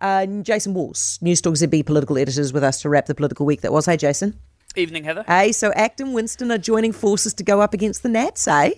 Uh, Jason Walls, Newstalk ZB political editors, with us to wrap the political week that was. Hey, Jason. Evening, Heather. Hey, so ACT and Winston are joining forces to go up against the Nats, eh?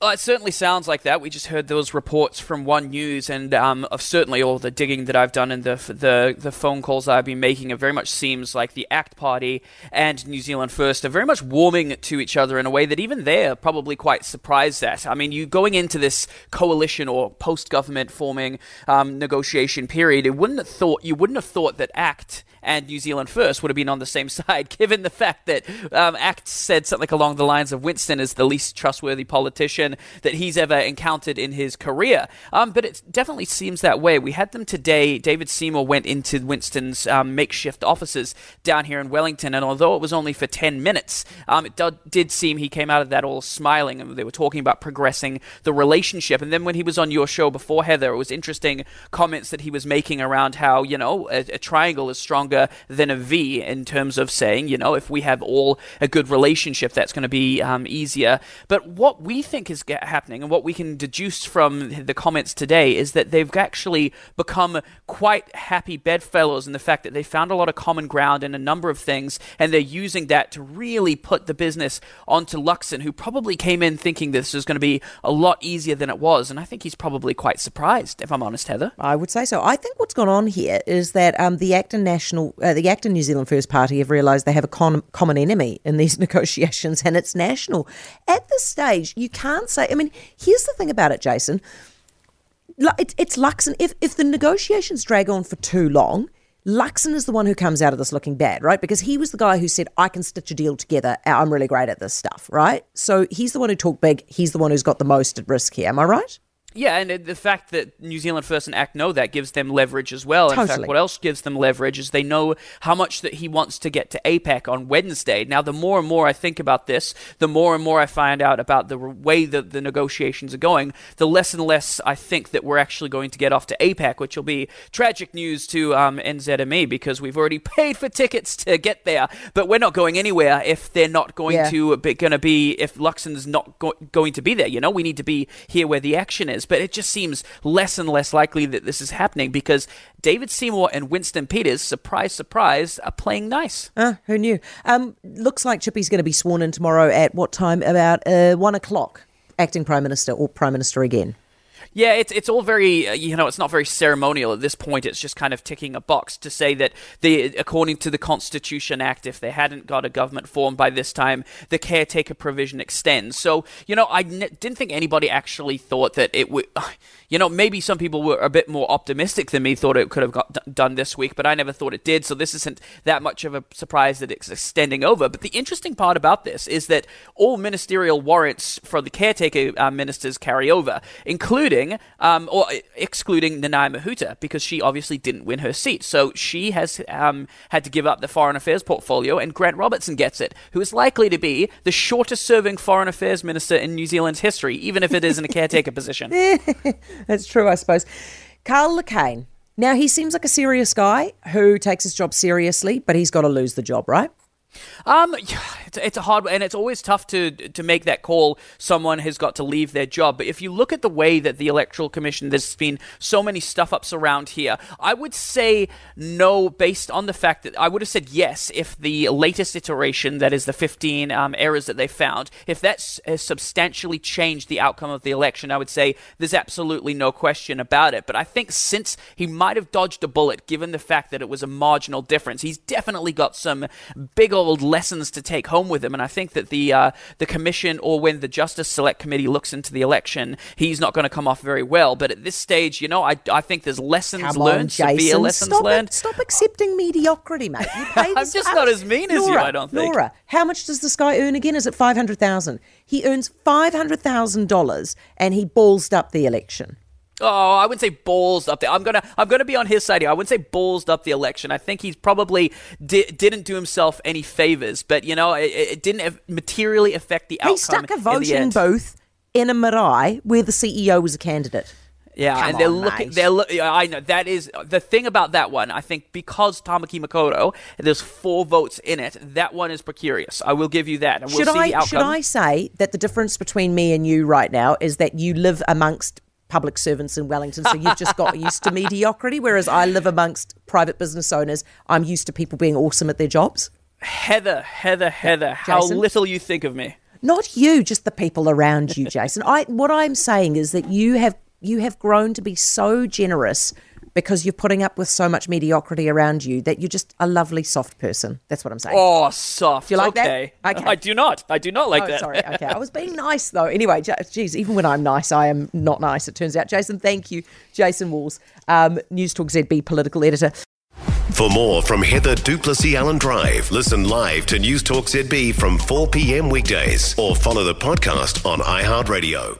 Well, it certainly sounds like that. We just heard those reports from One News, and um, of certainly all the digging that I've done and the the the phone calls I've been making. It very much seems like the ACT Party and New Zealand First are very much warming to each other in a way that even they're probably quite surprised at. I mean, you going into this coalition or post-government forming um, negotiation period, it wouldn't have thought you wouldn't have thought that ACT and New Zealand First would have been on the same side, given the fact that um, ACT said something along the lines of Winston is the least trustworthy politician that he's ever encountered in his career. Um, but it definitely seems that way. We had them today. David Seymour went into Winston's um, makeshift offices down here in Wellington, and although it was only for 10 minutes, um, it do- did seem he came out of that all smiling, and they were talking about progressing the relationship. And then when he was on your show before, Heather, it was interesting comments that he was making around how, you know, a, a triangle is stronger than a V in terms of saying, you know, if we have all a good relationship, that's going to be um, easier. But what we think is happening and what we can deduce from the comments today is that they've actually become quite happy bedfellows in the fact that they found a lot of common ground in a number of things and they're using that to really put the business onto Luxon, who probably came in thinking this was going to be a lot easier than it was. And I think he's probably quite surprised, if I'm honest, Heather. I would say so. I think what's gone on here is that um, the ACT and National, uh, the ACT and New Zealand First Party have realised they have a con- common enemy in these negotiations, and it's national. At this stage, you can't say. I mean, here's the thing about it, Jason. It's, Luxon. If, if the negotiations drag on for too long, Luxon is the one who comes out of this looking bad, right? Because he was the guy who said, I can stitch a deal together. Uh, I'm really great at this stuff, right? So he's the one who talked big. He's the one who's got the most at risk here. Am I right? Yeah, and the fact that New Zealand First and ACT know that gives them leverage as well. Totally. In fact, what else gives them leverage is they know how much that he wants to get to APEC on Wednesday. Now, the more and more I think about this, the more and more I find out about the way that the negotiations are going, the less and less I think that we're actually going to get off to APEC, which will be tragic news to um, NZME because we've already paid for tickets to get there, but we're not going anywhere if they're not going Yeah. to be, going to be if Luxon's not go- going to be there. You know, we need to be here where the action is. But it just seems less and less likely that this is happening because David Seymour and Winston Peters, surprise, surprise, are playing nice. Uh, who knew? Um, looks like Chippy's going to be sworn in tomorrow at what time? About uh, one o'clock. Acting Prime Minister or Prime Minister again. Yeah, it's it's all very uh, you know it's not very ceremonial at this point. It's just kind of ticking a box to say that the according to the Constitution Act, if they hadn't got a government formed by this time, the caretaker provision extends. So you know I n- didn't think anybody actually thought that it would. You know, maybe some people were a bit more optimistic than me, thought it could have got d- done this week, but I never thought it did. So this isn't that much of a surprise that it's extending over. But the interesting part about this is that all ministerial warrants for the caretaker uh, ministers carry over, including um, or excluding Nanaia Mahuta, because she obviously didn't win her seat. So she has um, had to give up the foreign affairs portfolio, and Grant Robertson gets it, who is likely to be the shortest serving foreign affairs minister in New Zealand's history, even if it is in a caretaker position. That's true, I suppose. Karl Le Quesne. Now, he seems like a serious guy who takes his job seriously, but he's got to lose the job, right? Um, it's, it's a hard and it's always tough to to make that call. Someone has got to leave their job. But if you look at the way that the electoral commission, there's been so many stuff ups around here. I would say no, based on the fact that I would have said yes if the latest iteration, that is the 15 um, errors that they found, if that has substantially changed the outcome of the election, I would say there's absolutely no question about it. But I think since he might have dodged a bullet, given the fact that it was a marginal difference, he's definitely got some big old lessons to take home with him. And I think that the uh, the commission or when the Justice Select Committee looks into the election, he's not going to come off very well. But at this stage, you know, I, I think there's lessons Come learned, on, Jason. severe lessons stop learned. It. Stop accepting mediocrity, mate. I'm just not as mean as you, I don't think. Laura, how much does this guy earn again? Is it five hundred thousand? He earns five hundred thousand dollars, and he ballsed up the election. Oh, I wouldn't say balls up there. I'm gonna I'm gonna be on his side here. I wouldn't say balls up the election. I think he's probably di- didn't do himself any favors, but you know it, it didn't materially affect the outcome. He stuck a voting booth in a marae where the CEO was a candidate. Yeah, Come and they're on, looking. mate. They're look. I know that is the thing about that one. I think because Tamaki Makaurau, there's four votes in it. That one is precarious. I will give you that. And we'll should see I should I say that the difference between me and you right now is that you live amongst public servants in Wellington, so you've just got used to mediocrity. Whereas I live amongst private business owners, I'm used to people being awesome at their jobs. Heather, Heather, Heather, how Jason? little you think of me. Not you, just the people around you, Jason. I what I'm saying is that you have you have grown to be so generous because you're putting up with so much mediocrity around you that you're just a lovely soft person. That's what I'm saying. Oh, soft. Do you like that? okay. Okay. I do not. I do not like Oh, that. sorry. Okay, I was being nice though. Anyway, Ja- geez, even when I'm nice, I am not nice. It turns out. Jason, thank you, Jason Walls, um, News Talk ZB political editor. For more from Heather du Plessis-Allan Drive, listen live to News Talk ZB from 4 p.m. weekdays or follow the podcast on iHeartRadio.